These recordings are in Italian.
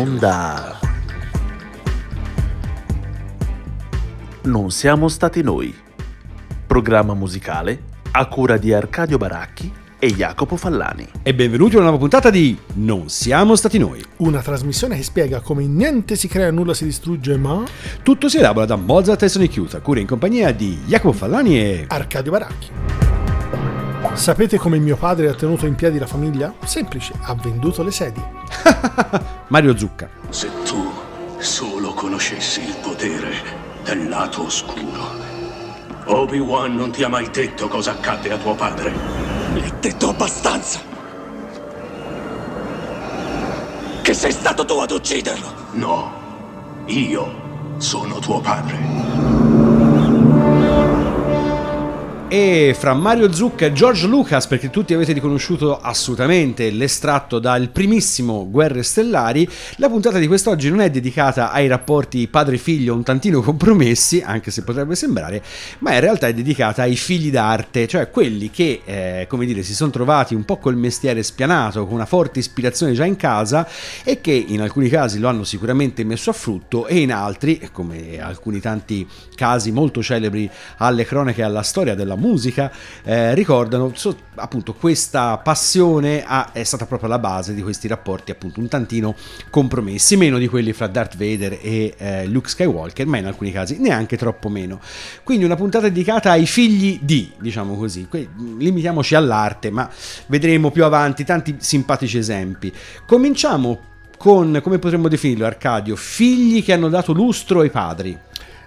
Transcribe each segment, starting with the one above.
Onda. Non siamo stati noi. Programma musicale a cura di Arcadio Baracchi e Jacopo Fallani. E benvenuti a una nuova puntata di Non siamo stati noi. Una trasmissione che spiega come niente si crea, nulla si distrugge, ma Tutto si elabora da Mozart e Sonic Youth, a cura in compagnia di Jacopo Fallani e... Arcadio Baracchi. Sapete come mio padre ha tenuto in piedi la famiglia? Semplice, ha venduto le sedie. Mario Zucca. Se tu solo conoscessi il potere del lato oscuro. Obi-Wan non ti ha mai detto cosa accadde a tuo padre. Mi hai detto abbastanza! Che sei stato tu ad ucciderlo! No, io sono tuo padre. E fra Mario Zucca e George Lucas, perché tutti avete riconosciuto assolutamente l'estratto dal primissimo Guerre Stellari, la puntata di quest'oggi non è dedicata ai rapporti padre-figlio un tantino compromessi, anche se potrebbe sembrare, ma in realtà è dedicata ai figli d'arte, cioè quelli che, eh, come dire, si sono trovati un po' col mestiere spianato, con una forte ispirazione già in casa e che in alcuni casi lo hanno sicuramente messo a frutto e in altri, come alcuni tanti casi molto celebri alle cronache e alla storia della musica eh, ricordano so, appunto questa passione ha, è stata proprio la base di questi rapporti appunto un tantino compromessi meno di quelli fra Darth Vader e eh, Luke Skywalker ma in alcuni casi neanche troppo meno. Quindi una puntata dedicata ai figli di diciamo così. Que- limitiamoci all'arte ma vedremo più avanti tanti simpatici esempi. Cominciamo con come potremmo definirlo Arcadio figli che hanno dato lustro ai padri.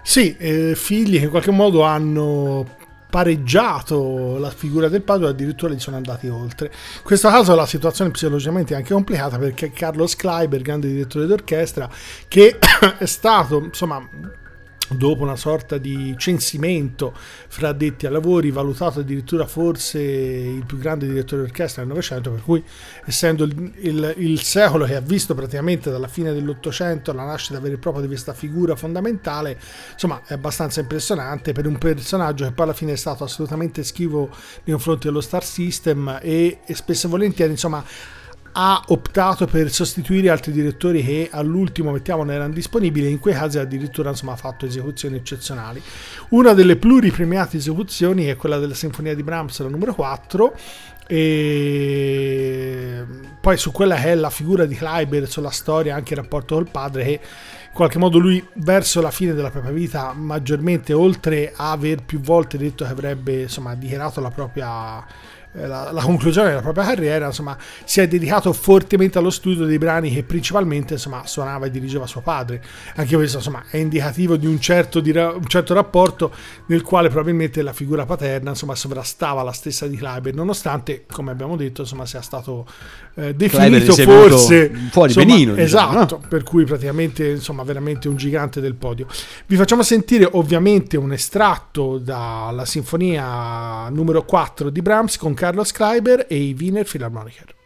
Sì, eh, figli che in qualche modo hanno pareggiato la figura del padre o addirittura gli sono andati oltre. In questo caso la situazione psicologicamente è anche complicata perché Carlos Kleiber, grande direttore d'orchestra, che è stato insomma dopo una sorta di censimento fra addetti ai lavori, valutato addirittura forse il più grande direttore d'orchestra del Novecento, per cui essendo il, il, il, secolo che ha visto praticamente dalla fine dell'Ottocento la nascita vera e propria di questa figura fondamentale, insomma è abbastanza impressionante per un personaggio che poi alla fine è stato assolutamente schivo nei confronti dello Star System e, e spesso e volentieri insomma ha optato per sostituire altri direttori che all'ultimo mettiamo non erano disponibili in quei casi addirittura insomma, ha fatto esecuzioni eccezionali. Una delle pluripremiate esecuzioni è quella della sinfonia di Brahms la numero 4 e poi su quella che è la figura di Kleiber sulla storia anche il rapporto col padre che in qualche modo lui verso la fine della propria vita maggiormente oltre a aver più volte detto che avrebbe insomma dichiarato la propria la, la, conclusione della propria carriera, insomma, si è dedicato fortemente allo studio dei brani che principalmente insomma, suonava e dirigeva suo padre. Anche questo insomma, è indicativo di un certo, di un certo, rapporto nel quale probabilmente la figura paterna insomma, sovrastava la stessa di Kleiber, nonostante, come abbiamo detto, insomma, sia stato eh, definito forse fuori insomma, benino. Esatto, diciamo, no? per cui praticamente insomma, veramente un gigante del podio. Vi facciamo sentire ovviamente un estratto dalla sinfonia numero 4 di Brahms con Carlos Kleiber e i Wiener Philharmoniker.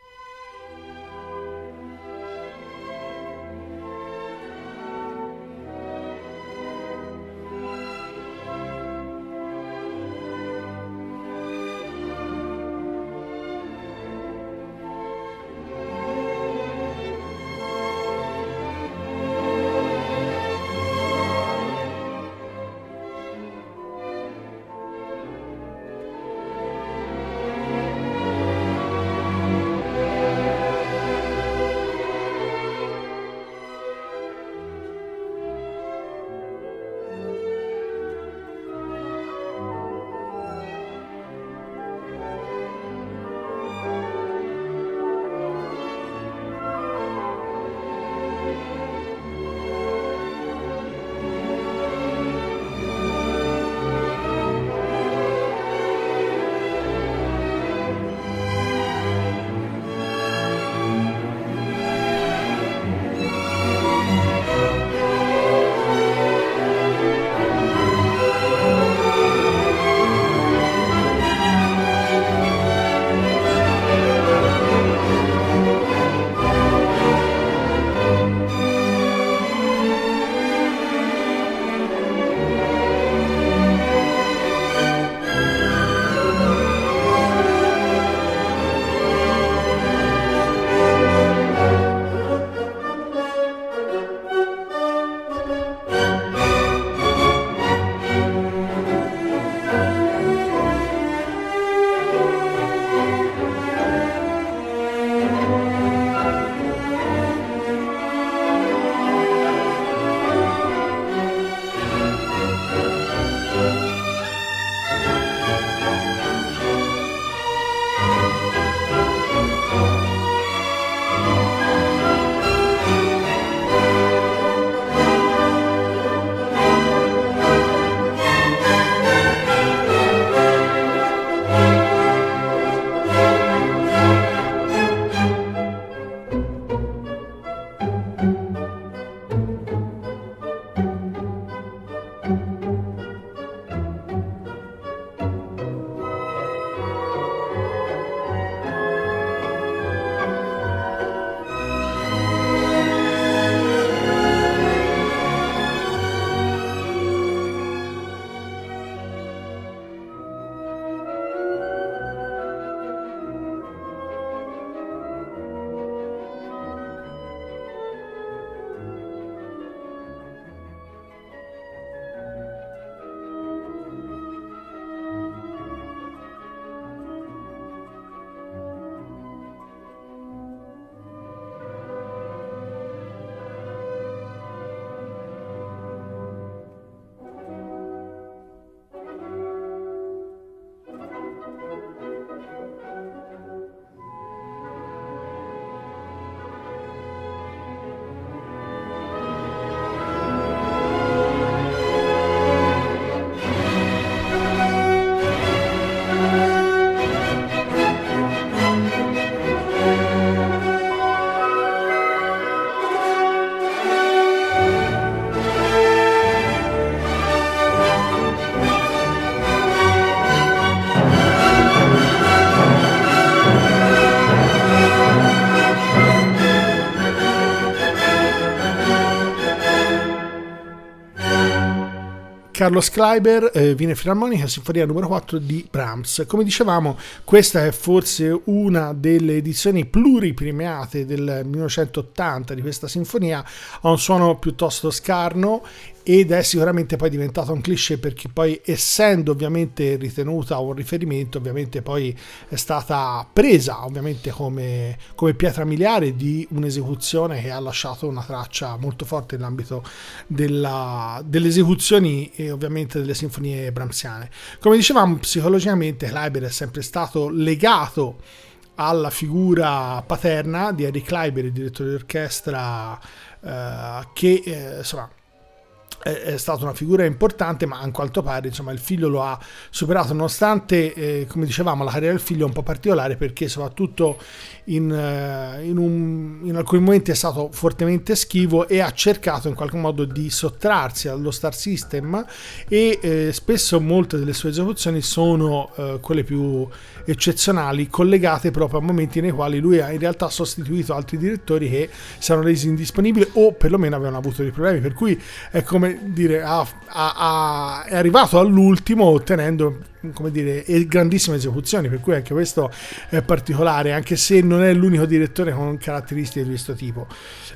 Carlos Kleiber, eh, Viene Filarmonica, Sinfonia numero 4 di Brahms. Come dicevamo, questa è forse una delle edizioni pluripremiate del 1980 di questa sinfonia, ha un suono piuttosto scarno ed è sicuramente poi diventata un cliché perché poi essendo ovviamente ritenuta un riferimento ovviamente poi è stata presa ovviamente come, come pietra miliare di un'esecuzione che ha lasciato una traccia molto forte nell'ambito della, delle esecuzioni e ovviamente delle sinfonie bramsiane come dicevamo psicologicamente Kleiber è sempre stato legato alla figura paterna di Eric Kleiber, il direttore di orchestra eh, che eh, insomma è stata una figura importante, ma a quanto pare insomma, il figlio lo ha superato, nonostante, eh, come dicevamo, la carriera del figlio è un po' particolare perché soprattutto in, uh, in, un, in, alcuni momenti è stato fortemente schivo e ha cercato in qualche modo di sottrarsi allo star system e eh, spesso molte delle sue esecuzioni sono uh, quelle più eccezionali, collegate proprio a momenti nei quali lui ha in realtà sostituito altri direttori che si erano resi indisponibili o perlomeno avevano avuto dei problemi, per cui è come dire, ha, ha, è arrivato all'ultimo ottenendo come dire, grandissime esecuzioni, per cui anche questo è particolare, anche se non è l'unico direttore con caratteristiche di questo tipo.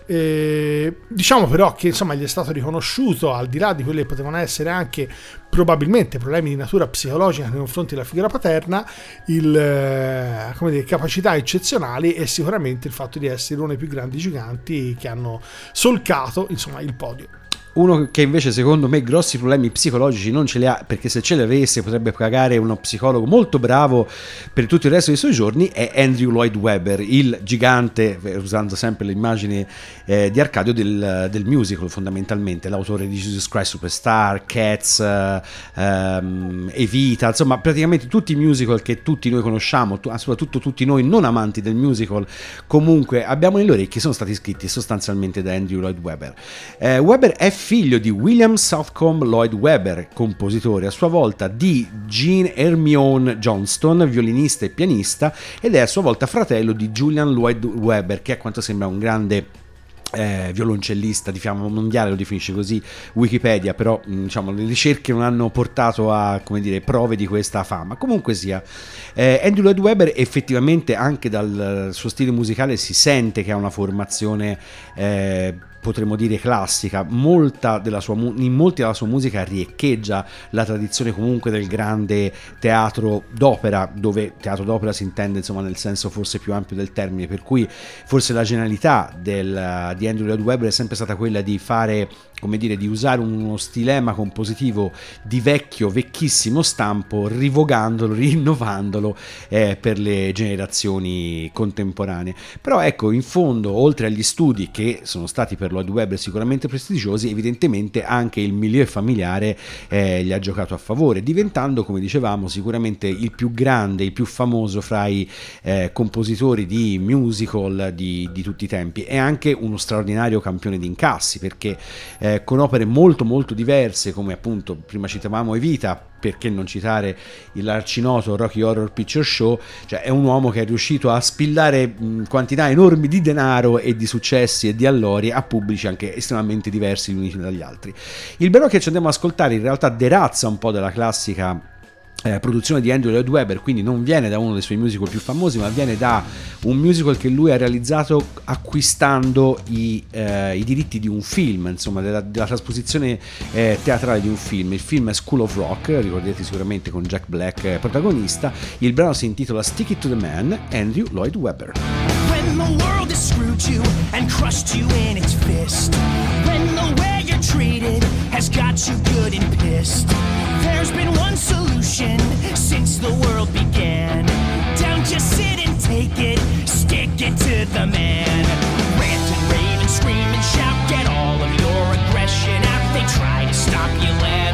Eh, diciamo però che insomma gli è stato riconosciuto, al di là di quelle che potevano essere anche probabilmente problemi di natura psicologica nei confronti della figura paterna, il, eh, come dire, capacità eccezionali e sicuramente il fatto di essere uno dei più grandi giganti che hanno solcato insomma, il podio. Uno che invece secondo me grossi problemi psicologici non ce li ha perché se ce li avesse potrebbe pagare uno psicologo molto bravo per tutto il resto dei suoi giorni è Andrew Lloyd Webber, il gigante, eh, usando sempre l'immagine eh, di Arcadio del, del, musical fondamentalmente, l'autore di Jesus Christ Superstar, Cats, eh, ehm, Evita, insomma praticamente tutti i musical che tutti noi conosciamo, soprattutto tutti noi non amanti del musical, comunque abbiamo nelle orecchie sono stati scritti sostanzialmente da Andrew Lloyd Webber. Eh, Webber è figlio di William Southcombe Lloyd Webber, compositore a sua volta di Jean Hermione Johnston, violinista e pianista, ed è a sua volta fratello di Julian Lloyd Webber, che a quanto sembra un grande eh, violoncellista di fiamma mondiale, lo definisce così Wikipedia, però mm, diciamo, le ricerche non hanno portato a come dire, prove di questa fama. Comunque sia, eh, Andrew Lloyd Webber effettivamente anche dal suo stile musicale si sente che ha una formazione eh, potremmo dire classica, sua, in molti della sua musica riecheggia la tradizione comunque del grande teatro d'opera, dove teatro d'opera si intende insomma nel senso forse più ampio del termine, per cui forse la genialità del, di Andrew Lloyd Webber è sempre stata quella di fare come dire, di usare uno stilema compositivo di vecchio, vecchissimo stampo, rivogandolo, rinnovandolo eh, per le generazioni contemporanee. Però ecco, in fondo, oltre agli studi che sono stati per Lloyd Webber sicuramente prestigiosi, evidentemente anche il milieu familiare eh, gli ha giocato a favore, diventando, come dicevamo, sicuramente il più grande, il più famoso fra i eh, compositori di musical di, di, tutti i tempi e anche uno straordinario campione di incassi, perché eh, con opere molto molto diverse come appunto prima citavamo Evita perché non citare l'arcinoto Rocky Horror Picture Show, cioè è un uomo che è riuscito a spillare mh, quantità enormi di denaro e di successi e di allori a pubblici anche estremamente diversi gli uni dagli altri. Il brano che ci andiamo ad ascoltare in realtà derazza un po' della classica eh, produzione di Andrew Lloyd Webber, quindi non viene da uno dei suoi musical più famosi, ma viene da un musical che lui ha realizzato acquistando i, eh, i diritti di un film, insomma, della, della trasposizione eh, teatrale di un film. Il film è School of Rock, ricordate sicuramente con Jack Black eh, protagonista. Il brano si intitola Stick It to the Man, Andrew Lloyd Webber. When the world has screwed you and crushed you in its fist. When the way you're treated has got you good and pissed. There's been one solution since the world began. Don't just sit and take it, stick it to the man. Rant and rave and scream and shout, get all of your aggression out. They try to stop you, let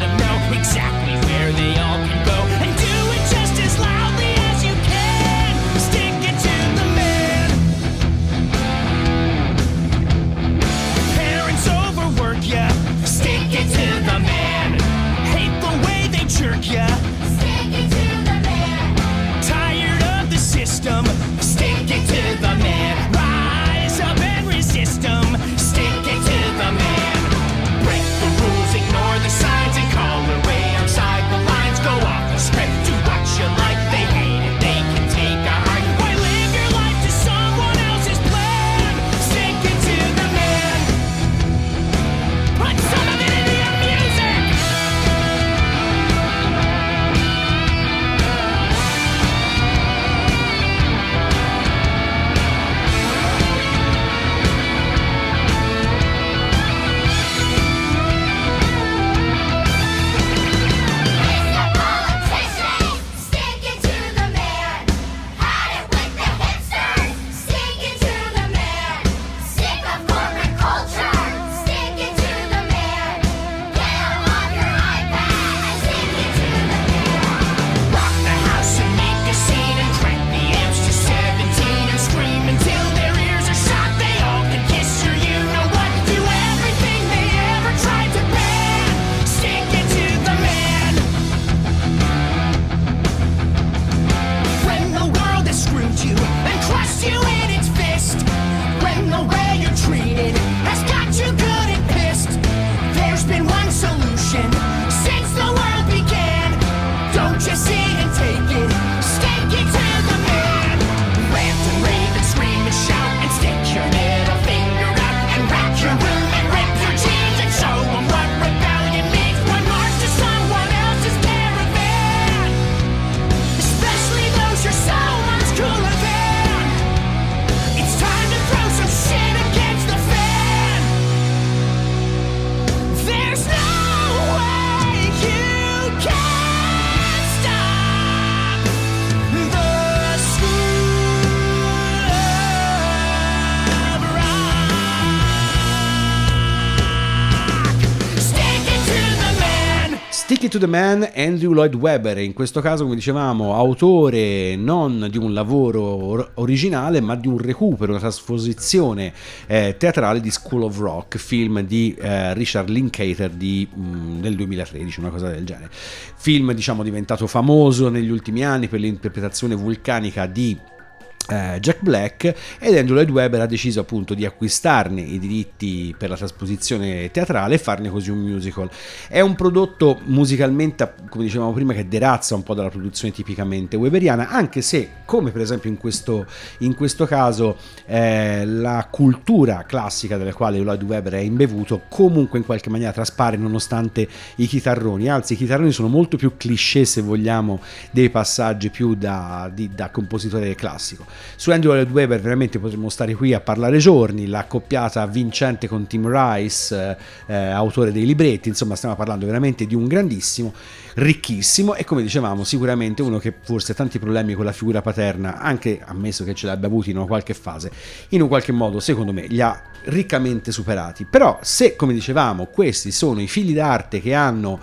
to the Man, Andrew Lloyd Webber, in questo caso come dicevamo autore non di un lavoro or- originale ma di un recupero, una trasposizione eh, teatrale di School of Rock, film di eh, Richard Linklater di, mh, del 2013, una cosa del genere. Film diciamo diventato famoso negli ultimi anni per l'interpretazione vulcanica di eh, Jack Black ed Andrew Lloyd Webber ha deciso appunto di acquistarne i diritti per la trasposizione teatrale e farne così un musical. È un prodotto musicalmente, come dicevamo prima, che derazza un po' dalla produzione tipicamente weberiana, anche se, come per esempio in questo, in questo caso, eh, la cultura classica della quale Lloyd Webber è imbevuto comunque in qualche maniera traspare nonostante i chitarroni, anzi i chitarroni sono molto più cliché se vogliamo dei passaggi più da, di, da compositore classico. Su Andrew Lloyd Webber veramente potremmo stare qui a parlare giorni, l'accoppiata vincente con Tim Rice, eh, autore dei libretti, insomma stiamo parlando veramente di un grandissimo, ricchissimo e come dicevamo sicuramente uno che forse ha tanti problemi con la figura paterna, anche ammesso che ce l'abbia avuti in una qualche fase, in un qualche modo secondo me li ha riccamente superati. Però se come dicevamo questi sono i figli d'arte che hanno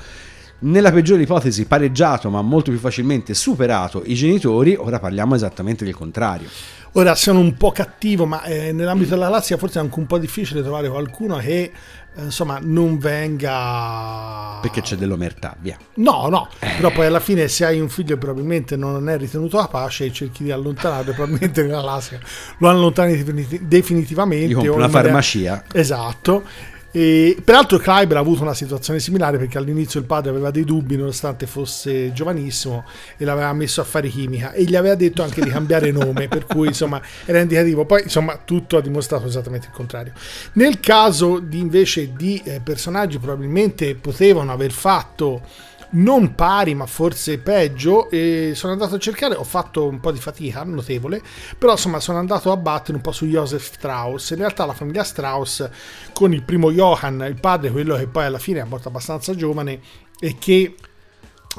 nella peggiore ipotesi pareggiato ma molto più facilmente superato i genitori, ora parliamo esattamente del contrario. Ora sono un po' cattivo, ma eh, nell'ambito della galassia forse è anche un po' difficile trovare qualcuno che eh, insomma non venga perché c'è dell'omertà, via. No, no, eh. però poi alla fine se hai un figlio probabilmente non è ritenuto a pace e cerchi di allontanarlo, probabilmente nella galassia lo allontani definitivamente. Gli compri una farmacia. Esatto e, peraltro Kleiber ha avuto una situazione similare perché all'inizio il padre aveva dei dubbi nonostante fosse giovanissimo e l'aveva messo a fare chimica e gli aveva detto anche di cambiare nome per cui insomma era indicativo. Poi insomma tutto ha dimostrato esattamente il contrario. Nel caso di invece di eh, personaggi probabilmente potevano aver fatto non pari ma forse peggio e sono andato a cercare ho fatto un po' di fatica notevole però insomma sono andato a battere un po' su Joseph Strauss. In realtà la famiglia Strauss con il primo Johann il padre quello che poi alla fine è morto abbastanza giovane e che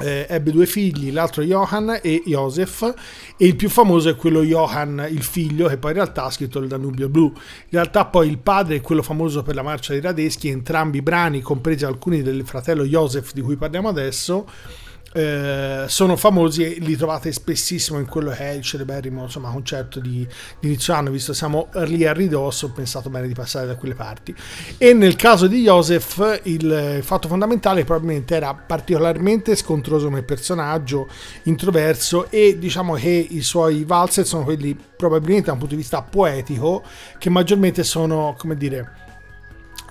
eh, ebbe due figli, l'altro Johann e Joseph, e il più famoso è quello Johann, il figlio, che poi in realtà ha scritto il Danubio Blu. In realtà poi il padre è quello famoso per la marcia dei Radeschi, entrambi i brani, compresi alcuni del fratello Joseph di cui parliamo adesso, eh, sono famosi e li trovate spessissimo in quello che è il celeberrimo insomma, concerto di, di inizio anno, visto che siamo lì a ridosso, ho pensato bene di passare da quelle parti. E nel caso di Joseph il fatto fondamentale probabilmente era particolarmente scontroso come personaggio, introverso e diciamo che i suoi valzer sono quelli probabilmente da un punto di vista poetico che maggiormente sono, come dire,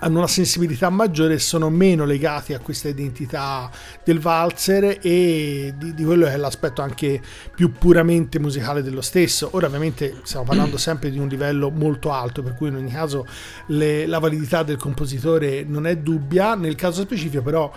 hanno una sensibilità maggiore e sono meno legati a questa identità del valzer e di, di, quello che è l'aspetto anche più puramente musicale dello stesso. Ora ovviamente stiamo parlando sempre di un livello molto alto, per cui in ogni caso le, la validità del compositore non è dubbia, nel caso specifico però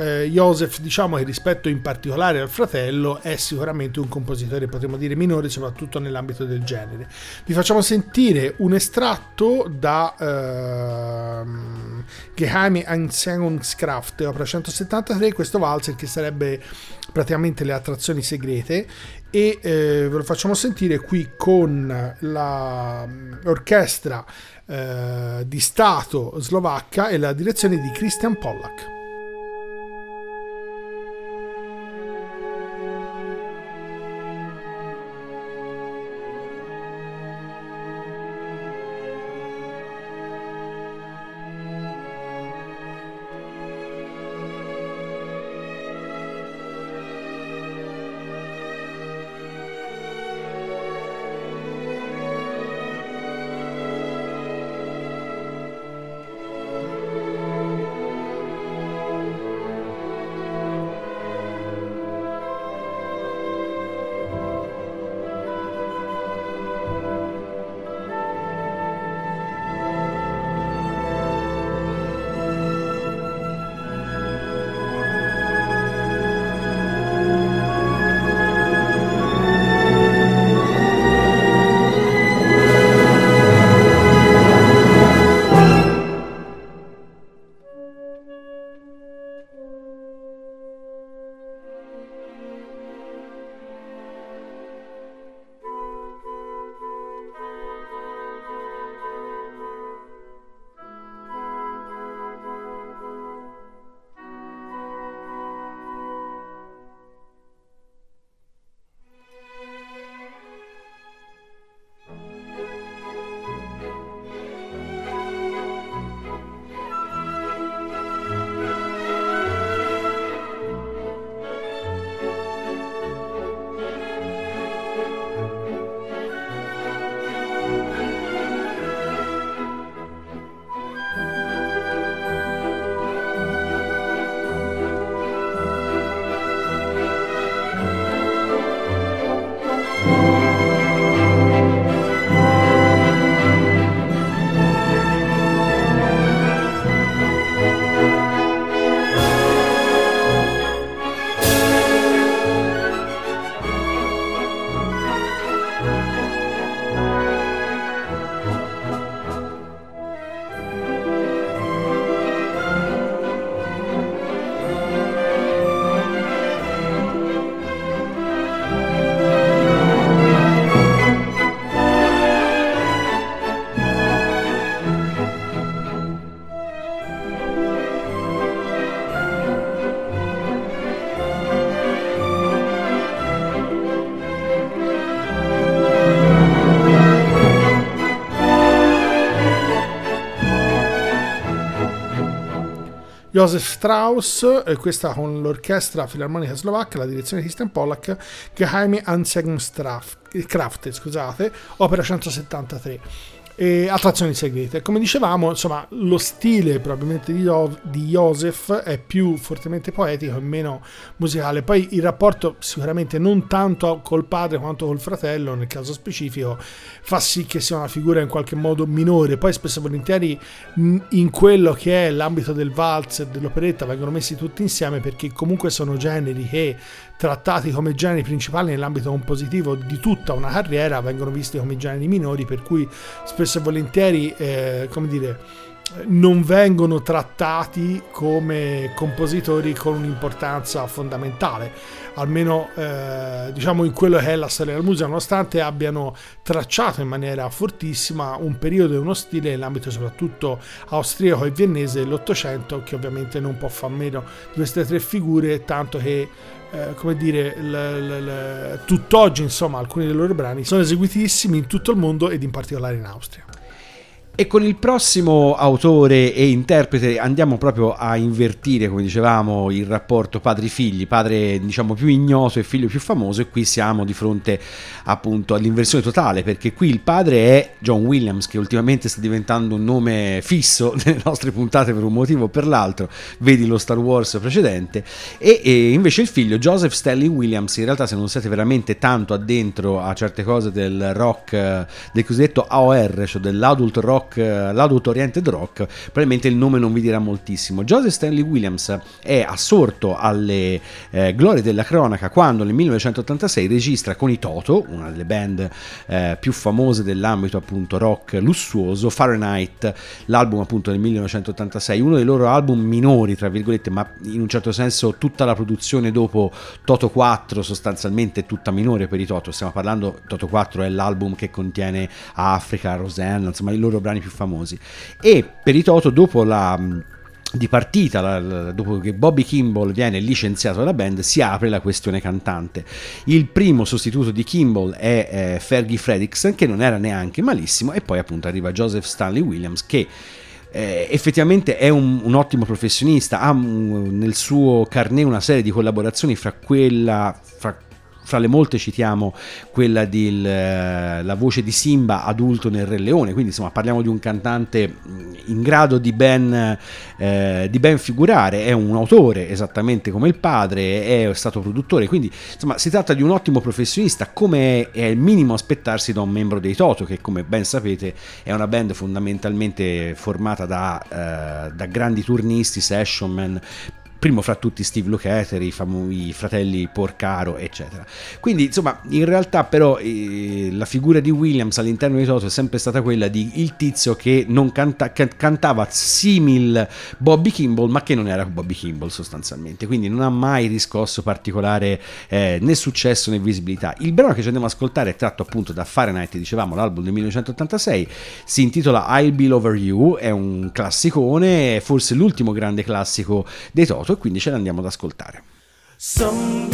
eh, Joseph, diciamo che rispetto in particolare al fratello, è sicuramente un compositore, potremmo dire, minore, soprattutto nell'ambito del genere. Vi facciamo sentire un estratto da uh, Geheime Einsegnungskraft, opera 173, questo valzer che sarebbe praticamente le attrazioni segrete e eh, ve lo facciamo sentire qui con l'orchestra eh, di Stato slovacca e la direzione di Christian Pollack. Joseph Strauss, e questa con l'orchestra filarmonica slovacca, la direzione di Christian Pollack, Geheime Anzeigenkraft, scusate, opera 173 e attrazioni segrete. Come dicevamo, insomma, lo stile probabilmente di, jo- di Joseph è più fortemente poetico e meno musicale. Poi il rapporto sicuramente non tanto col padre quanto col fratello, nel caso specifico, fa sì che sia una figura in qualche modo minore. Poi spesso e volentieri in quello che è l'ambito del valzer, dell'operetta, vengono messi tutti insieme perché comunque sono generi che trattati come generi principali nell'ambito compositivo di tutta una carriera vengono visti come generi minori per cui spesso e volentieri eh, come dire non vengono trattati come compositori con un'importanza fondamentale, almeno eh, diciamo in quello che è la storia della musica, nonostante abbiano tracciato in maniera fortissima un periodo e uno stile nell'ambito soprattutto austriaco e viennese dell'Ottocento, che ovviamente non può far meno di queste tre figure, tanto che eh, come dire, l, l, l, tutt'oggi, insomma, alcuni dei loro brani sono eseguitissimi in tutto il mondo ed in particolare in Austria. E con il prossimo autore e interprete andiamo proprio a invertire, come dicevamo, il rapporto padri-figli, padre diciamo più ignoto e figlio più famoso e qui siamo di fronte appunto all'inversione totale perché qui il padre è John Williams che ultimamente sta diventando un nome fisso nelle nostre puntate per un motivo o per l'altro, vedi lo Star Wars precedente. E, e invece il figlio Joseph Stanley Williams. In realtà se non siete veramente tanto addentro a certe cose del rock, del cosiddetto AOR, cioè dell'adult rock rock, eh, l'adult oriented rock, probabilmente il nome non vi dirà moltissimo. Joseph Stanley Williams è assorto alle eh, glorie della cronaca quando nel 1986 registra con i Toto, una delle band eh, più famose dell'ambito appunto rock lussuoso, Fahrenheit, l'album appunto del 1986, uno dei loro album minori tra virgolette, ma in un certo senso tutta la produzione dopo Toto 4 sostanzialmente è tutta minore per i Toto, stiamo parlando Toto 4 è l'album che contiene Africa, Rosanna, insomma i loro brani più famosi. E per i Toto, dopo la di partita, la, la, dopo che Bobby Kimball viene licenziato dalla band, si apre la questione cantante. Il primo sostituto di Kimball è eh, Fergie Fredrickson, che non era neanche malissimo, e poi appunto arriva Joseph Stanley Williams, che eh, effettivamente è un, un, ottimo professionista, ha un, nel suo carnet una serie di collaborazioni fra quella, fra fra le molte citiamo quella della voce di Simba adulto nel Re Leone, quindi insomma parliamo di un cantante in grado di ben, eh, di ben figurare, è un autore esattamente come il padre, è stato produttore, quindi insomma si tratta di un ottimo professionista, come è il minimo aspettarsi da un membro dei Toto, che come ben sapete è una band fondamentalmente formata da, eh, da grandi turnisti, sessionman, primo fra tutti Steve Lukather, i, famo- i fratelli Porcaro, eccetera. Quindi, insomma, in realtà però eh, la figura di Williams all'interno di Toto è sempre stata quella di il tizio che non canta- can- cantava simil Bobby Kimball, ma che non era Bobby Kimball sostanzialmente, quindi non ha mai riscosso particolare eh, né successo né visibilità. Il brano che ci andiamo ad ascoltare è tratto appunto da Fahrenheit, dicevamo, l'album del 1986, si intitola I'll Be Over You, è un classicone, forse l'ultimo grande classico dei Toto e quindi ce l'andiamo ad ascoltare. Some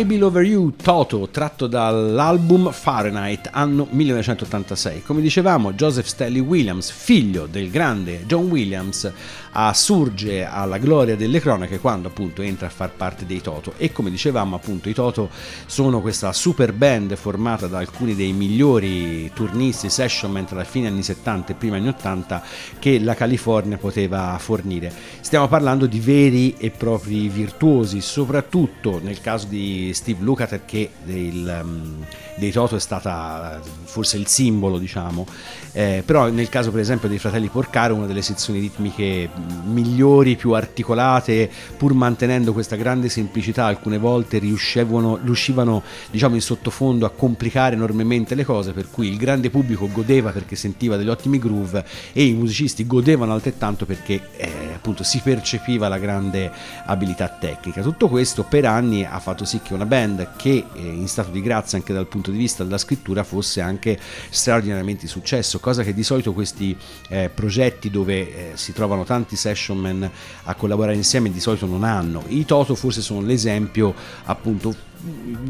I Bill Over You Toto, tratto dall'album Fahrenheit, anno 1986. Come dicevamo, Joseph Stanley Williams, figlio del grande John Williams, assurge alla gloria delle cronache quando appunto entra a far parte dei Toto e come dicevamo appunto i Toto sono questa super band formata da alcuni dei migliori turnisti sessionman tra la fine anni 70 e prima anni 80 che la California poteva fornire. Stiamo parlando di veri e propri virtuosi, soprattutto nel caso di Steve Lukather che del, um, dei Toto è stata forse il simbolo diciamo, eh, però nel caso per esempio dei fratelli Porcaro una delle sezioni ritmiche migliori, più articolate, pur mantenendo questa grande semplicità, alcune volte riuscivano, riuscivano diciamo in sottofondo a complicare enormemente le cose, per cui il grande pubblico godeva perché sentiva degli ottimi groove e i musicisti godevano altrettanto perché eh, appunto si percepiva la grande abilità tecnica. Tutto questo per anni ha fatto sì che una band che eh, in stato di grazia anche dal punto di vista della scrittura fosse anche straordinariamente di successo, cosa che di solito questi eh, progetti dove eh, si trovano tanti session man a collaborare insieme di solito non hanno. I Toto forse sono l'esempio appunto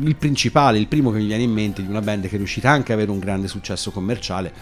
il principale, il primo che mi viene in mente di una band che è riuscita anche ad avere un grande successo commerciale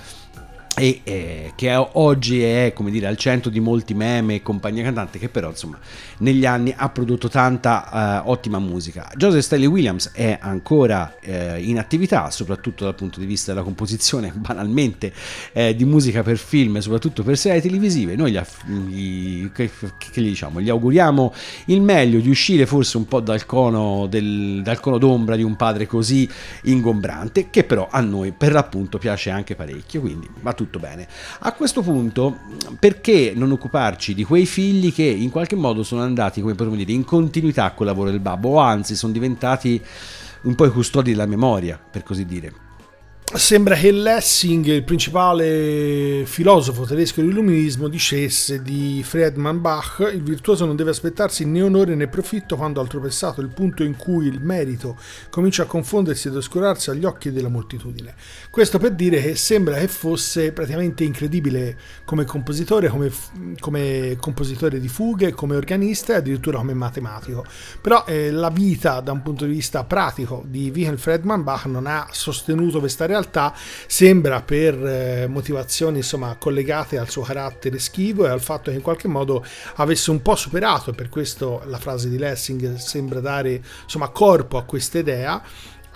e eh, che oggi è come dire al centro di molti meme e compagnia cantante che però insomma negli anni ha prodotto tanta uh, ottima musica. Joseph Stanley Williams è ancora uh, in attività soprattutto dal punto di vista della composizione banalmente eh, di musica per film soprattutto per serie televisive. Noi gli, gli, che, che gli, diciamo, gli auguriamo il meglio di uscire forse un po' dal cono, del, dal cono d'ombra di un padre così ingombrante che però a noi per l'appunto piace anche parecchio. Quindi va tutto tutto bene. A questo punto, perché non occuparci di quei figli che in qualche modo sono andati, come potremmo dire, in continuità col lavoro del babbo, o anzi sono diventati un po' i custodi della memoria, per così dire? Sembra che Lessing, il principale filosofo tedesco dell'illuminismo, dicesse di Friedman Bach: il virtuoso non deve aspettarsi né onore né profitto quando ha tropezzato il punto in cui il merito comincia a confondersi ed oscurarsi agli occhi della moltitudine. Questo per dire che sembra che fosse praticamente incredibile come compositore, come, come compositore di fughe, come organista e addirittura come matematico. Però eh, la vita da un punto di vista pratico di Wilhelm Friedman Bach non ha sostenuto questa realtà realtà sembra per eh, motivazioni insomma collegate al suo carattere schivo e al fatto che in qualche modo avesse un po' superato, per questo la frase di Lessing sembra dare insomma corpo a questa idea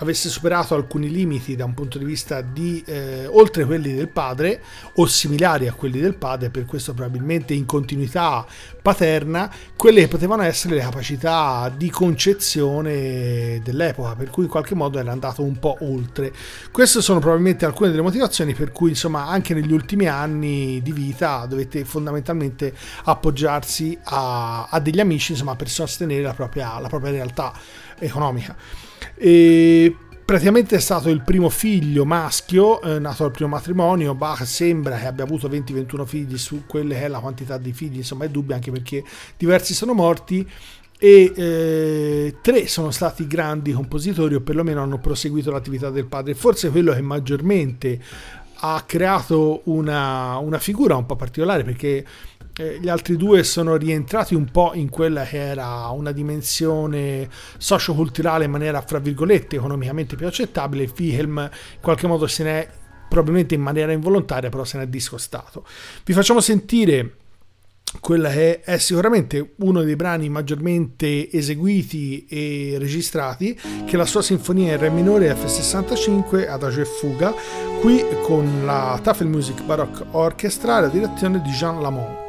avesse superato alcuni limiti da un punto di vista di eh, oltre quelli del padre o similari a quelli del padre, per questo probabilmente in continuità paterna, quelle che potevano essere le capacità di concezione dell'epoca, per cui in qualche modo era andato un po' oltre. Queste sono probabilmente alcune delle motivazioni per cui insomma anche negli ultimi anni di vita dovete fondamentalmente appoggiarsi a, a degli amici insomma, per sostenere la propria, la propria realtà economica. E praticamente è stato il primo figlio maschio eh, nato dal primo matrimonio. Bach sembra che abbia avuto 20-21 figli, su quelle che è la quantità di figli, insomma, è dubbio anche perché diversi sono morti. E eh, tre sono stati grandi compositori, o perlomeno hanno proseguito l'attività del padre. Forse quello che maggiormente ha creato una, una figura un po' particolare perché gli altri due sono rientrati un po' in quella che era una dimensione socioculturale in maniera, fra virgolette, economicamente più accettabile. Wilhelm in qualche modo se ne è, probabilmente in maniera involontaria, però se ne è discostato. Vi facciamo sentire quella che è sicuramente uno dei brani maggiormente eseguiti e registrati, che è la sua sinfonia in re minore F65 Adagio e fuga, qui con la Tafel Music Baroque Orchestra la direzione di Jean Lamont.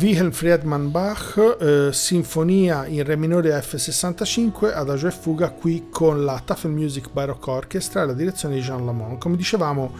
Wilhelm Friedman Bach, eh, Sinfonia in Re minore F65, Adagio e Fuga, qui con la Tafel Music Baroque Orchestra e la direzione di Jean Lamont. Come dicevamo,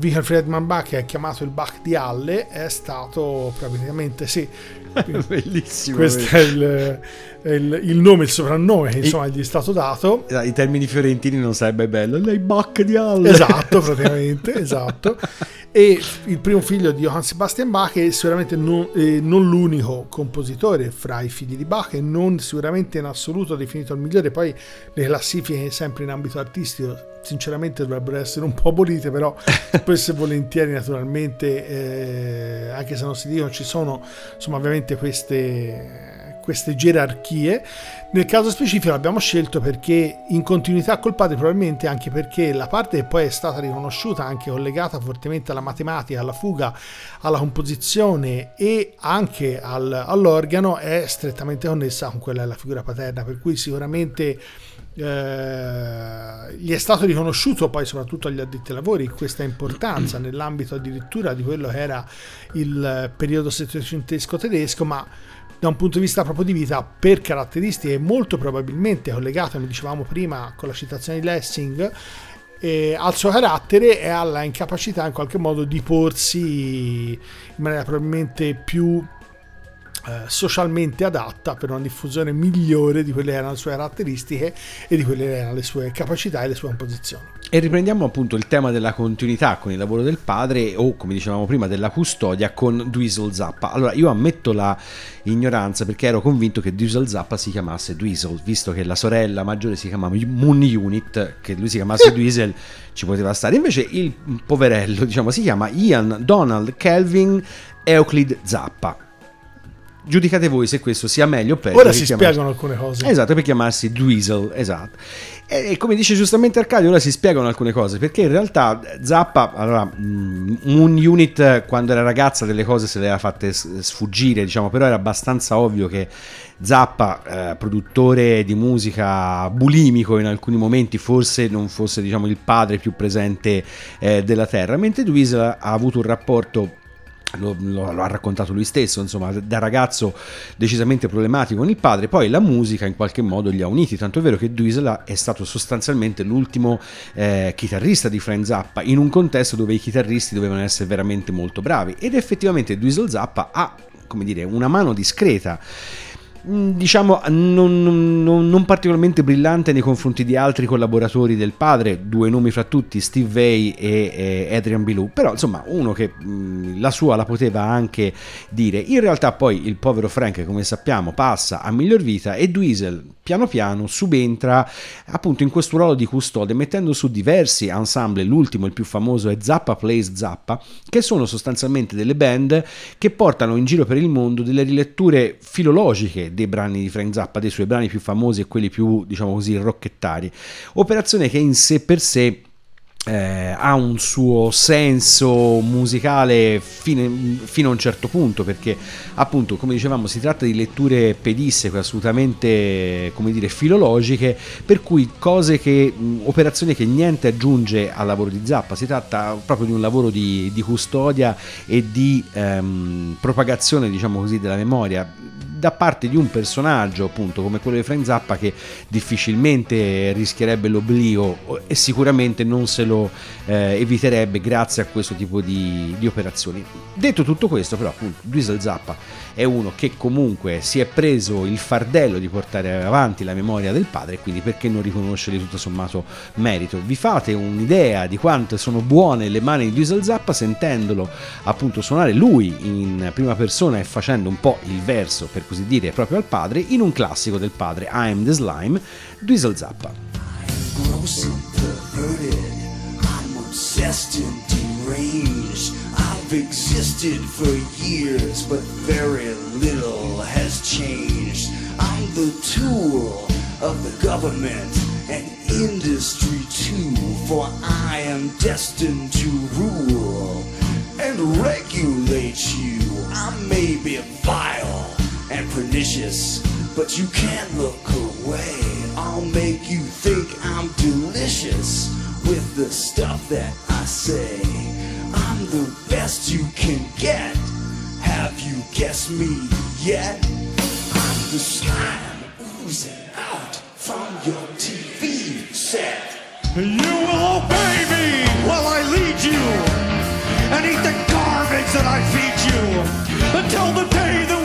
Wilhelm Friedman Bach, che è chiamato il Bach di Halle, è stato praticamente, sì, Bellissimo. questo è il, è il- il nome, il soprannome che insomma gli è stato dato. Eh, I termini fiorentini non sarebbe bello. Lei Bach di Halle. Esatto, praticamente, esatto. E il primo figlio di Johann Sebastian Bach è sicuramente non, eh, non l'unico compositore fra i figli di Bach e non sicuramente in assoluto definito il migliore. Poi le classifiche sempre in ambito artistico sinceramente dovrebbero essere un po' abolite, però spesso e volentieri naturalmente, eh, anche se non si dicono, ci sono insomma ovviamente queste, queste gerarchie. Nel caso specifico l'abbiamo scelto perché in continuità col padre, probabilmente anche perché la parte che poi è stata riconosciuta, anche collegata fortemente alla matematica, alla fuga, alla composizione e anche al- all'organo, è strettamente connessa con quella della figura paterna, per cui sicuramente eh, gli è stato riconosciuto poi soprattutto agli addetti ai lavori questa importanza nell'ambito addirittura di quello che era il periodo settecentesco tedesco, ma da un punto di vista proprio di vita per caratteristiche molto probabilmente collegate, come dicevamo prima con la citazione di Lessing, eh, al suo carattere e alla incapacità in qualche modo di porsi in maniera probabilmente più eh, socialmente adatta per una diffusione migliore di quelle che erano le sue caratteristiche e di quelle che erano le sue capacità e le sue composizioni. E riprendiamo appunto il tema della continuità con il lavoro del padre o come dicevamo prima della custodia con Dweezil Zappa. Allora io ammetto la ignoranza perché ero convinto che Dweezil Zappa si chiamasse Dweezil, visto che la sorella maggiore si chiamava Moon Unit, che lui si chiamasse Dweezil ci poteva stare. Invece il poverello diciamo si chiama Ian Donald Kelvin Euclid Zappa. Giudicate voi se questo sia meglio o peggio. Ora si chiamarsi- spiegano alcune cose. Esatto, per chiamarsi Dweezil, esatto. E, e come dice giustamente Arcadio, ora si spiegano alcune cose, perché in realtà Zappa, allora, mm, Moon Unit eh, quando era ragazza delle cose se le aveva fatte sfuggire, diciamo, però era abbastanza ovvio che Zappa, eh, produttore di musica bulimico in alcuni momenti, forse non fosse, diciamo, il padre più presente eh, della Terra, mentre Dweezil ha avuto un rapporto lo, lo- lo ha raccontato lui stesso, insomma, da ragazzo decisamente problematico con il padre, poi la musica in qualche modo li ha uniti, tanto è vero che Dweezil è stato sostanzialmente l'ultimo eh, chitarrista di Frank Zappa in un contesto dove i chitarristi dovevano essere veramente molto bravi ed effettivamente Dweezil Zappa ha, come dire, una mano discreta diciamo non, non- non particolarmente brillante nei confronti di altri collaboratori del padre, due nomi fra tutti, Steve Vai e, e Adrian Bilou, però insomma uno che mh, la sua la poteva anche dire. In realtà poi il povero Frank, come sappiamo, passa a miglior vita e Dweezil piano piano subentra appunto in questo ruolo di custode mettendo su diversi ensemble, l'ultimo, il più famoso è Zappa Plays Zappa, che sono sostanzialmente delle band che portano in giro per il mondo delle riletture filologiche dei brani di Frank Zappa, dei suoi brani più famosi e quelli più, diciamo così, rocchettari. Operazione che in sé per sé eh, ha un suo senso musicale fine- fino a un certo punto perché appunto come dicevamo si tratta di letture pedisseque assolutamente come dire filologiche per cui cose che operazioni che niente aggiunge al lavoro di Zappa si tratta proprio di un lavoro di, di custodia e di ehm, propagazione diciamo così della memoria da parte di un personaggio appunto come quello di Frank Zappa che difficilmente rischierebbe l'oblio e sicuramente non se lo eh, eviterebbe grazie a questo tipo di, di operazioni. Detto tutto questo però appunto Dweezil Zappa è uno che comunque si è preso il fardello di portare avanti la memoria del padre quindi perché non riconoscergli tutto sommato merito. Vi fate un'idea di quanto sono buone le mani di Dweezil Zappa sentendolo appunto suonare lui in prima persona e facendo un po' il verso per così dire proprio al padre in un classico del padre I'm the Slime Dweezil Zappa. existed for years, but very little has changed. I'm the tool of the government and industry too, for I am destined to rule and regulate you. I may be vile and pernicious, but you can't look away. I'll make you think I'm delicious with the stuff that I say. I'm the best you can get. Have you guessed me yet? I'm the slime oozing out from your TV set. You will obey me while I lead you and eat the garbage that I feed you until the day that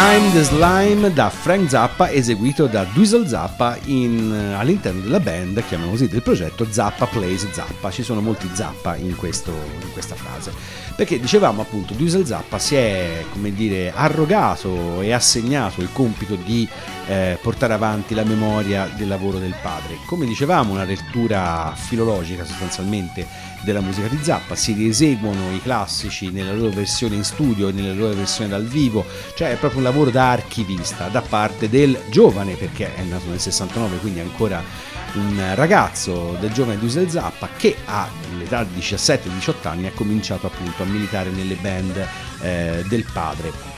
I'm the Slime da Frank Zappa eseguito da Dweezil Zappa in- all'interno della band, chiamiamo così, del progetto Zappa Plays Zappa. Ci sono molti Zappa in, questo- in questa frase. Perché dicevamo appunto, Dweezil Zappa si è, come dire, arrogato e assegnato il compito di eh, portare avanti la memoria del lavoro del padre. Come dicevamo, una lettura filologica sostanzialmente della musica di Zappa, si rieseguono i classici nella loro versione in studio e nella loro versione dal vivo, cioè è proprio un lavoro da archivista da parte del giovane, perché è nato nel 69, quindi ancora un ragazzo del giovane Dusel Zappa che all'età di 17-18 anni ha cominciato appunto a militare nelle band eh, del padre.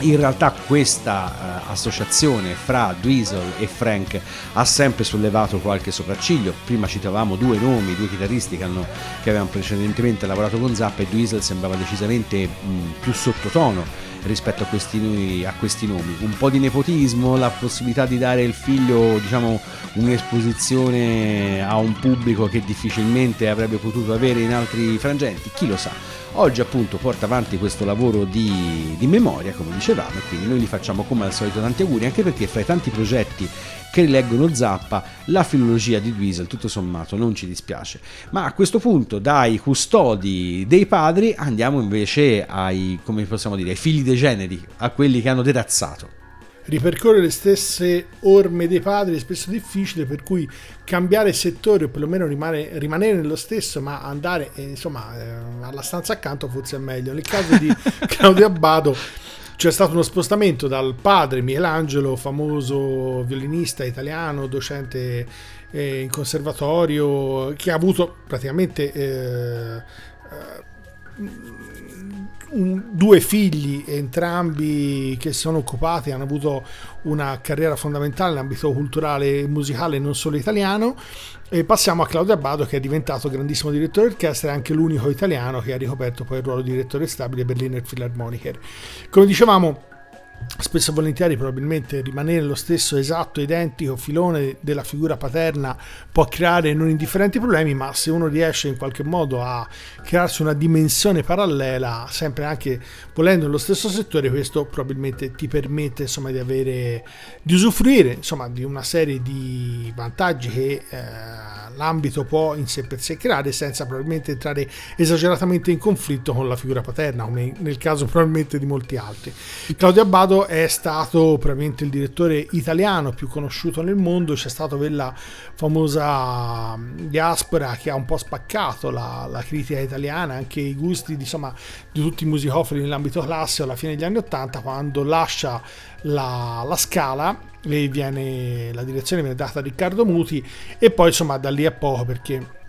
In realtà questa eh, associazione fra Dweezil e Frank ha sempre sollevato qualche sopracciglio. Prima citavamo due nomi, due chitarristi che, hanno- che avevano precedentemente lavorato con Zappa e Dweezil sembrava decisamente mh, più sottotono rispetto a questi, a questi nomi. Un po' di nepotismo, la possibilità di dare il figlio, diciamo, un'esposizione a un pubblico che difficilmente avrebbe potuto avere in altri frangenti, chi lo sa. Oggi appunto porta avanti questo lavoro di, di memoria, come dicevamo, e quindi noi gli facciamo come al solito tanti auguri, anche perché fra i tanti progetti che rileggono Zappa, la filologia di Dweezil tutto sommato non ci dispiace. Ma a questo punto dai custodi dei padri andiamo invece ai, come possiamo dire, ai figli degeneri, a quelli che hanno derazzato. ripercorrere le stesse orme dei padri è spesso difficile, per cui cambiare settore o perlomeno rimane- rimanere nello stesso, ma andare eh, insomma eh, alla stanza accanto forse è meglio. Nel caso di Claudio Abbado c'è stato uno spostamento dal padre Michelangelo, famoso violinista italiano, docente eh, in conservatorio, che ha avuto praticamente eh, un- due figli, entrambi che sono occupati, hanno avuto una carriera fondamentale nell'ambito culturale e musicale, non solo italiano. E passiamo a Claudio Abbado, che è diventato grandissimo direttore d'orchestra e anche l'unico italiano che ha ricoperto poi il ruolo di direttore stabile Berliner Philharmoniker. Come dicevamo, spesso e volentieri probabilmente rimanere lo stesso esatto identico filone della figura paterna può creare non indifferenti problemi ma se uno riesce in qualche modo a crearsi una dimensione parallela sempre anche volendo nello stesso settore questo probabilmente ti permette insomma di avere di usufruire insomma di una serie di vantaggi che eh, l'ambito può in sé per sé creare senza probabilmente entrare esageratamente in conflitto con la figura paterna come nel caso probabilmente di molti altri. Claudio Abbado è stato probabilmente il direttore italiano più conosciuto nel mondo, c'è stata quella famosa diaspora che ha un po' spaccato la, la critica italiana, anche i gusti insomma, di tutti i musicofoni nell'ambito classico alla fine degli anni Ottanta, quando lascia la, la scala e viene, la direzione viene data a Riccardo Muti e poi insomma da lì a poco perché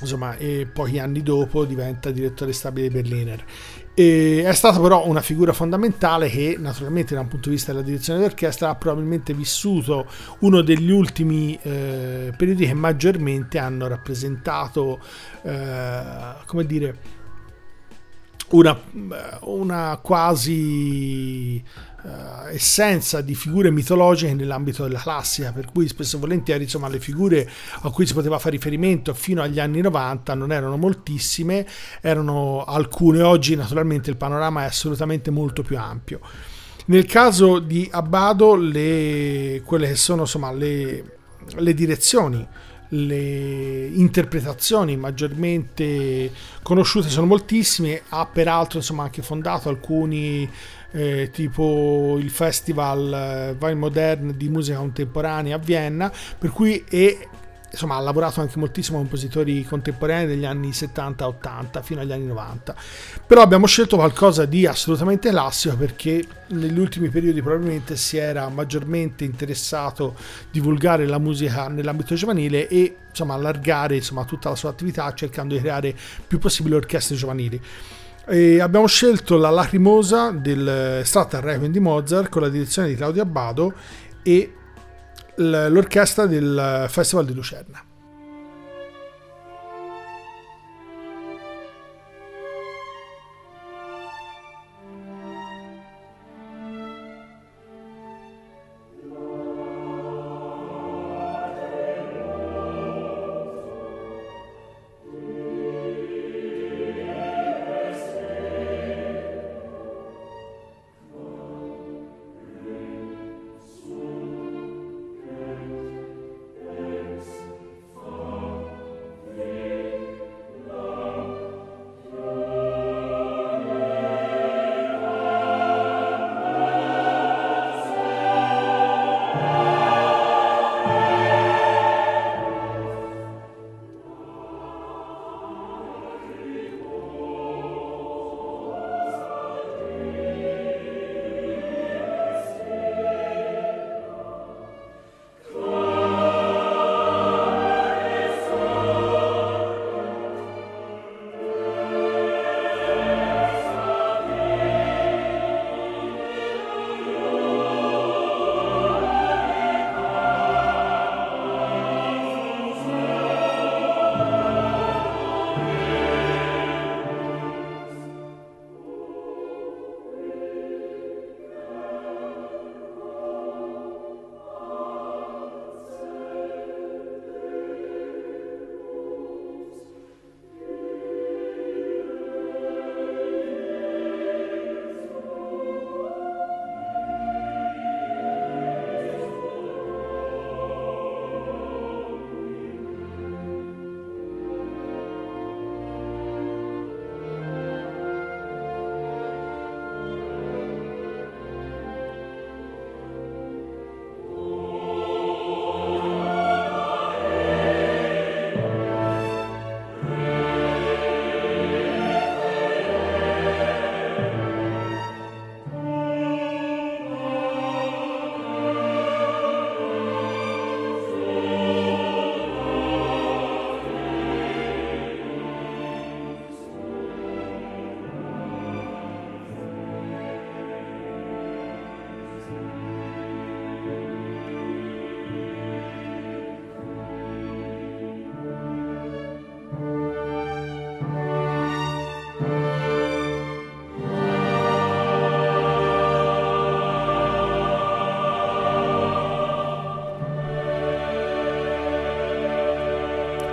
insomma, e pochi anni dopo diventa direttore stabile di Berliner. E è stata però una figura fondamentale che naturalmente da un punto di vista della direzione d'orchestra ha probabilmente vissuto uno degli ultimi eh, periodi che maggiormente hanno rappresentato, eh, come dire, una, una quasi eh, essenza di figure mitologiche nell'ambito della classica, per cui spesso e volentieri insomma, le figure a cui si poteva fare riferimento fino agli anni 90 non erano moltissime, erano alcune, oggi naturalmente il panorama è assolutamente molto più ampio. Nel caso di Abbado, le, quelle che sono insomma, le, le direzioni, le interpretazioni maggiormente conosciute sono moltissime, ha peraltro insomma, anche fondato alcuni eh, tipo il festival eh, Wein Modern di musica contemporanea a Vienna, per cui è insomma ha lavorato anche moltissimo con compositori contemporanei degli anni 70-80 fino agli anni 90 però abbiamo scelto qualcosa di assolutamente classico perché negli ultimi periodi probabilmente si era maggiormente interessato a divulgare la musica nell'ambito giovanile e insomma allargare insomma, tutta la sua attività cercando di creare più possibili orchestre giovanili e abbiamo scelto la Lacrimosa del Strata Requiem di Mozart con la direzione di Claudio Abbado e l'orchestra del Festival di Lucerna.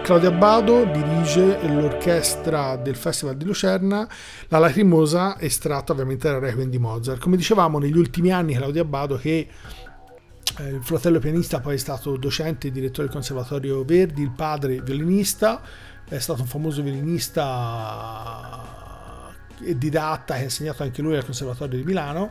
Claudio Abbado dirige l'orchestra del Festival di Lucerna, la Lacrimosa estratta ovviamente dal Requiem di Mozart. Come dicevamo, negli ultimi anni Claudio Abbado che eh, il fratello pianista poi è stato docente e direttore del Conservatorio Verdi, il padre violinista, è stato un famoso violinista e didatta che ha insegnato anche lui al Conservatorio di Milano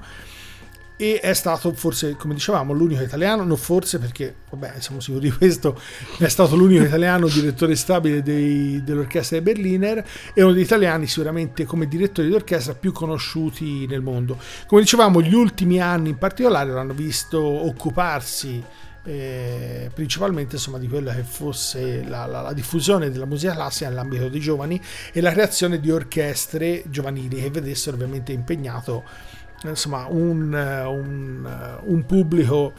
e è stato forse, come dicevamo, l'unico italiano, non forse perché, vabbè, siamo sicuri di questo, è stato l'unico italiano direttore stabile dei, dell'orchestra di Berliner e uno degli italiani sicuramente come direttori d'orchestra più conosciuti nel mondo. Come dicevamo, gli ultimi anni in particolare l'hanno visto occuparsi eh, principalmente insomma, di quella che fosse la, la, la, diffusione della musica classica nell'ambito dei giovani e la creazione di orchestre giovanili che vedessero ovviamente impegnato insomma, un, un, un pubblico,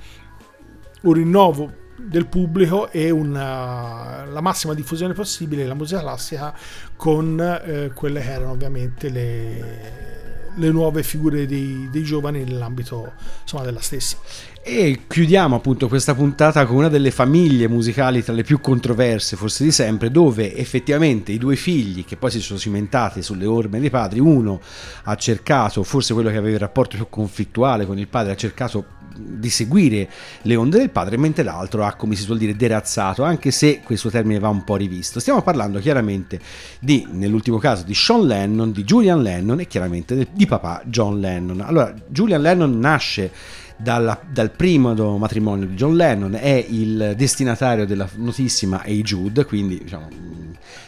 un rinnovo del pubblico e una, la massima diffusione possibile della musica classica con eh, quelle che erano ovviamente le, le nuove figure dei, dei giovani nell'ambito insomma, della stessa. E chiudiamo appunto questa puntata con una delle famiglie musicali tra le più controverse forse di sempre, dove effettivamente i due figli che poi si sono cimentati sulle orme dei padri, uno ha cercato, forse quello che aveva il rapporto più conflittuale con il padre, ha cercato di seguire le onde del padre, mentre l'altro ha, come si suol dire, derazzato, anche se questo termine va un po' rivisto. Stiamo parlando chiaramente di, nell'ultimo caso, di Sean Lennon, di Julian Lennon e chiaramente di papà John Lennon. Allora, Julian Lennon nasce dalla, dal primo matrimonio di John Lennon, è il destinatario della notissima Hey Jude, quindi diciamo,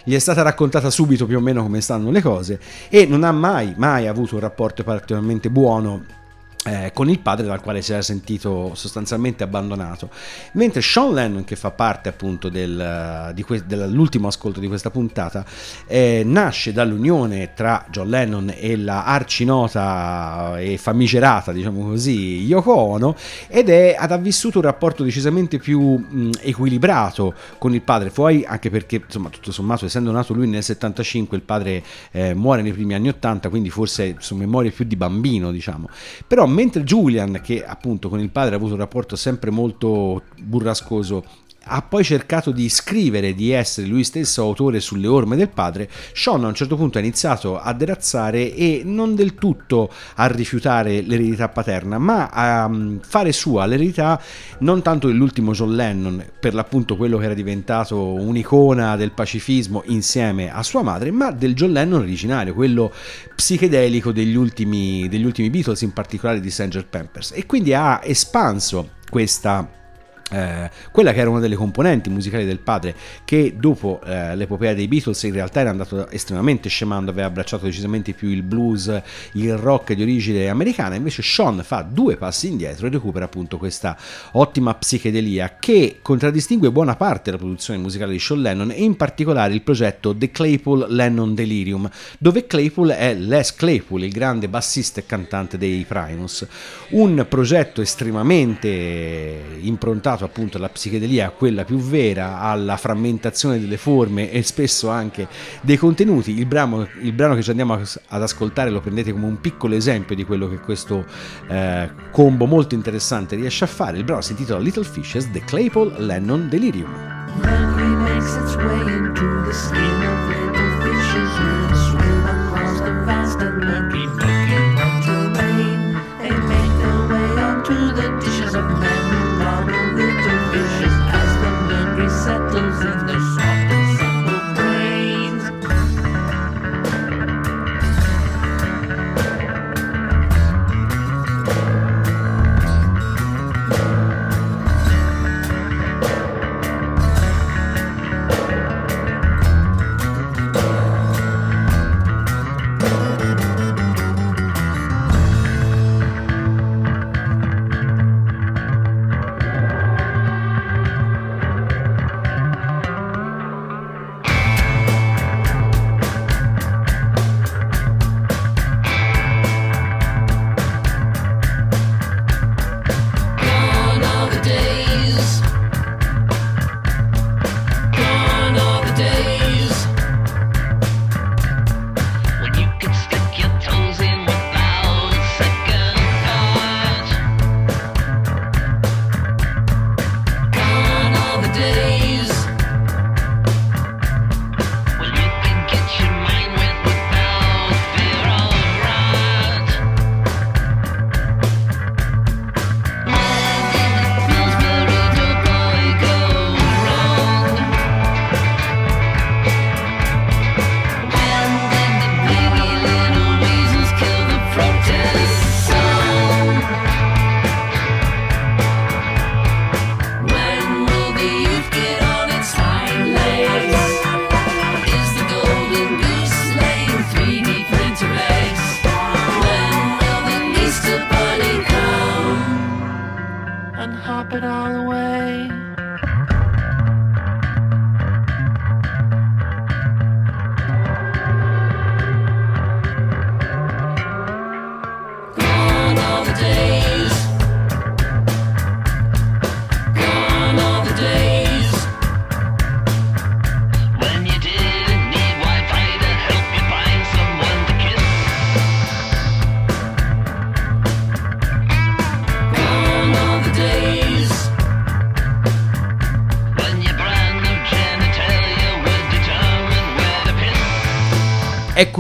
gli è stata raccontata subito più o meno come stanno le cose e non ha mai, mai avuto un rapporto particolarmente buono eh, con il padre dal quale si era sentito sostanzialmente abbandonato. Mentre Sean Lennon, che fa parte appunto del, que- dell'ultimo ascolto di questa puntata, eh, nasce dall'unione tra John Lennon e la arcinota e famigerata, diciamo così, Yoko Ono, ed è, ha vissuto un rapporto decisamente più mh, equilibrato con il padre, poi anche perché, insomma, tutto sommato, essendo nato lui nel 75, il padre eh, muore nei primi anni 80, quindi forse sono memorie più di bambino, diciamo. Però mentre Julian, che appunto con il padre ha avuto un rapporto sempre molto burrascoso ha poi cercato di scrivere di essere lui stesso autore sulle orme del padre, Sean a un certo punto ha iniziato a derazzare e non del tutto a rifiutare l'eredità paterna, ma a mm, fare sua l'eredità non tanto dell'ultimo John Lennon, per l'appunto quello che era diventato un'icona del pacifismo insieme a sua madre, ma del John Lennon originario, quello psichedelico degli ultimi, degli ultimi Beatles, in particolare di Sanger Pampers. E quindi ha espanso questa eh, quella che era una delle componenti musicali del padre che dopo eh, l'epopea dei Beatles in realtà era andato estremamente scemando aveva abbracciato decisamente più il blues il rock di origine americana. Invece Sean fa due passi indietro e recupera appunto questa ottima psichedelia che contraddistingue buona parte della produzione musicale di Sean Lennon e in particolare il progetto The Claypool Lennon Delirium dove Claypool è Les Claypool il grande bassista e cantante dei Primus. Un progetto estremamente improntato legato appunto alla psichedelia, quella più vera, alla frammentazione delle forme e spesso anche dei contenuti. Il brano, il brano che ci andiamo ad ascoltare lo prendete come un piccolo esempio di quello che questo eh, combo molto interessante riesce a fare. Il brano si intitola Little Fishes, The Claypool Lennon Delirium. Mercury makes its way into the skin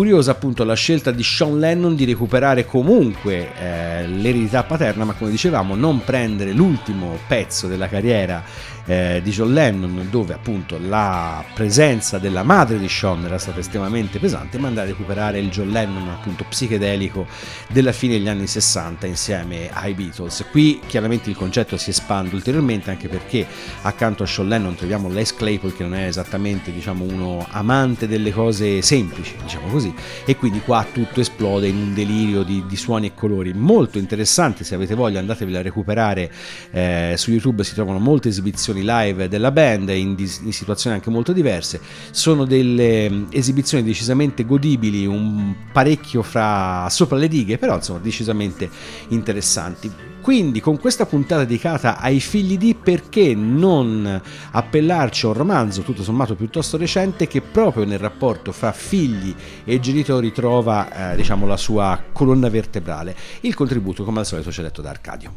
curiosa appunto la scelta di Sean Lennon di recuperare comunque eh, l'eredità paterna, ma come dicevamo non prendere l'ultimo pezzo della carriera eh, di John Lennon, dove appunto la presenza della madre di Sean era stata estremamente pesante, ma andare a recuperare il John Lennon appunto psichedelico della fine degli anni 60 insieme ai Beatles. Qui chiaramente il concetto si espande ulteriormente anche perché accanto a Sean Lennon troviamo Les Claypool che non è esattamente diciamo uno amante delle cose semplici, diciamo così, e quindi qua tutto esplode in un delirio di, di suoni e colori molto interessante, se avete voglia andatevela a recuperare eh, su YouTube si trovano molte esibizioni live della band in, in situazioni anche molto diverse. Sono delle mm, esibizioni decisamente godibili, un parecchio fra sopra le righe, però insomma decisamente interessanti. Quindi con questa puntata dedicata ai figli di perché non appellarci a un romanzo tutto sommato piuttosto recente che proprio nel rapporto fra figli e genitori trova eh, diciamo la sua colonna vertebrale. Il contributo come al solito ci è detto da Arcadio.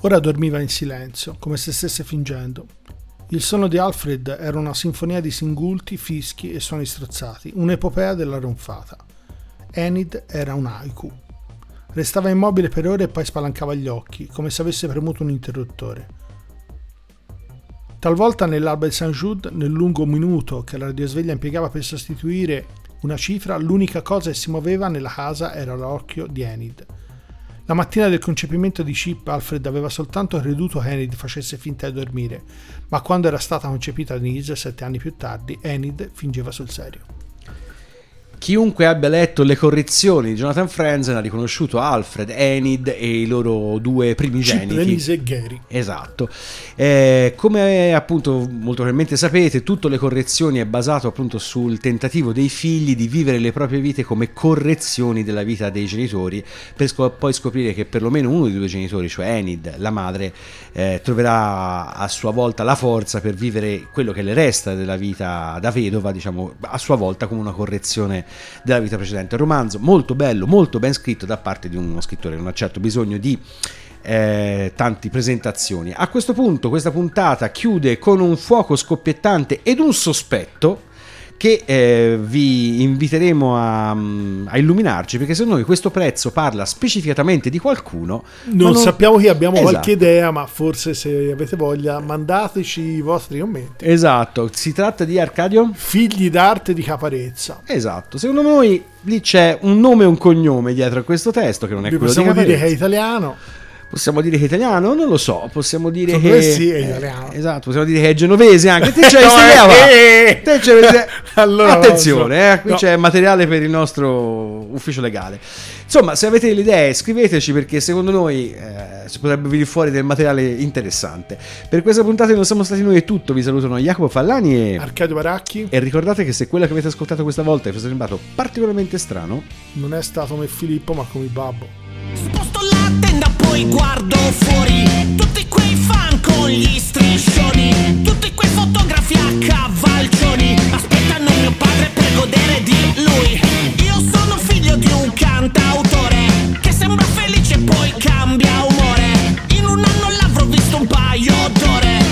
Ora dormiva in silenzio, come se stesse fingendo. Il sonno di Alfred era una sinfonia di singulti, fischi e suoni strozzati, un'epopea della ronfata. Enid era un haiku. Restava immobile per ore e poi spalancava gli occhi, come se avesse premuto un interruttore. Talvolta nell'alba di Saint Jude, nel lungo minuto che la radiosveglia impiegava per sostituire una cifra, l'unica cosa che si muoveva nella casa era l'occhio di Enid. La mattina del concepimento di Chip, Alfred aveva soltanto creduto che Enid facesse finta di dormire, ma quando era stata concepita Denise, sette anni più tardi, Enid fingeva sul serio. Chiunque abbia letto le correzioni di Jonathan Franzen ha riconosciuto Alfred, Enid e i loro due primigeniti. Chip, Denise e Gary. Esatto. Eh, come appunto molto probabilmente sapete, tutte le correzioni è basato appunto sul tentativo dei figli di vivere le proprie vite come correzioni della vita dei genitori, per scop- poi scoprire che perlomeno uno dei due genitori, cioè Enid, la madre, eh, troverà a sua volta la forza per vivere quello che le resta della vita da vedova, diciamo, a sua volta come una correzione della vita precedente. Un romanzo molto bello, molto ben scritto da parte di uno scrittore che non ha certo bisogno di eh, tante presentazioni. A questo punto questa puntata chiude con un fuoco scoppiettante ed un sospetto che eh, vi inviteremo a, a, illuminarci perché secondo noi questo prezzo parla specificatamente di qualcuno non, non... sappiamo chi abbiamo esatto. qualche idea ma forse se avete voglia mandateci i vostri commenti. Esatto. Si tratta di Arcadio? Figli d'arte di Caparezza. Esatto. Secondo noi lì c'è un nome e un cognome dietro a questo testo che non è Vi quello possiamo di Caparezza. dire che è italiano Possiamo dire che è italiano? Non lo so, possiamo dire Secondo che... me sì, è italiano. esatto, possiamo dire che è genovese anche. Te c'è No, eh, Te c'è- Allora, Attenzione, eh, qui no. c'è materiale per il nostro ufficio legale. Insomma, se avete delle idee scriveteci perché secondo noi eh, si potrebbe venire fuori del materiale interessante. Per questa puntata non siamo stati noi è tutto, vi salutano Jacopo Fallani e... Arcadio Baracchi E ricordate che se quello che avete ascoltato questa volta vi è sembrato particolarmente strano, non è stato come Filippo ma come Babbo Sposto poi guardo fuori. Tutti quei fan con gli striscioni. Tutti quei fotografi a cavalcioni. Aspettano mio padre per godere di lui. Io sono figlio di un cantautore. Che sembra felice e poi cambia umore. In un anno l'avrò visto un paio d'ore.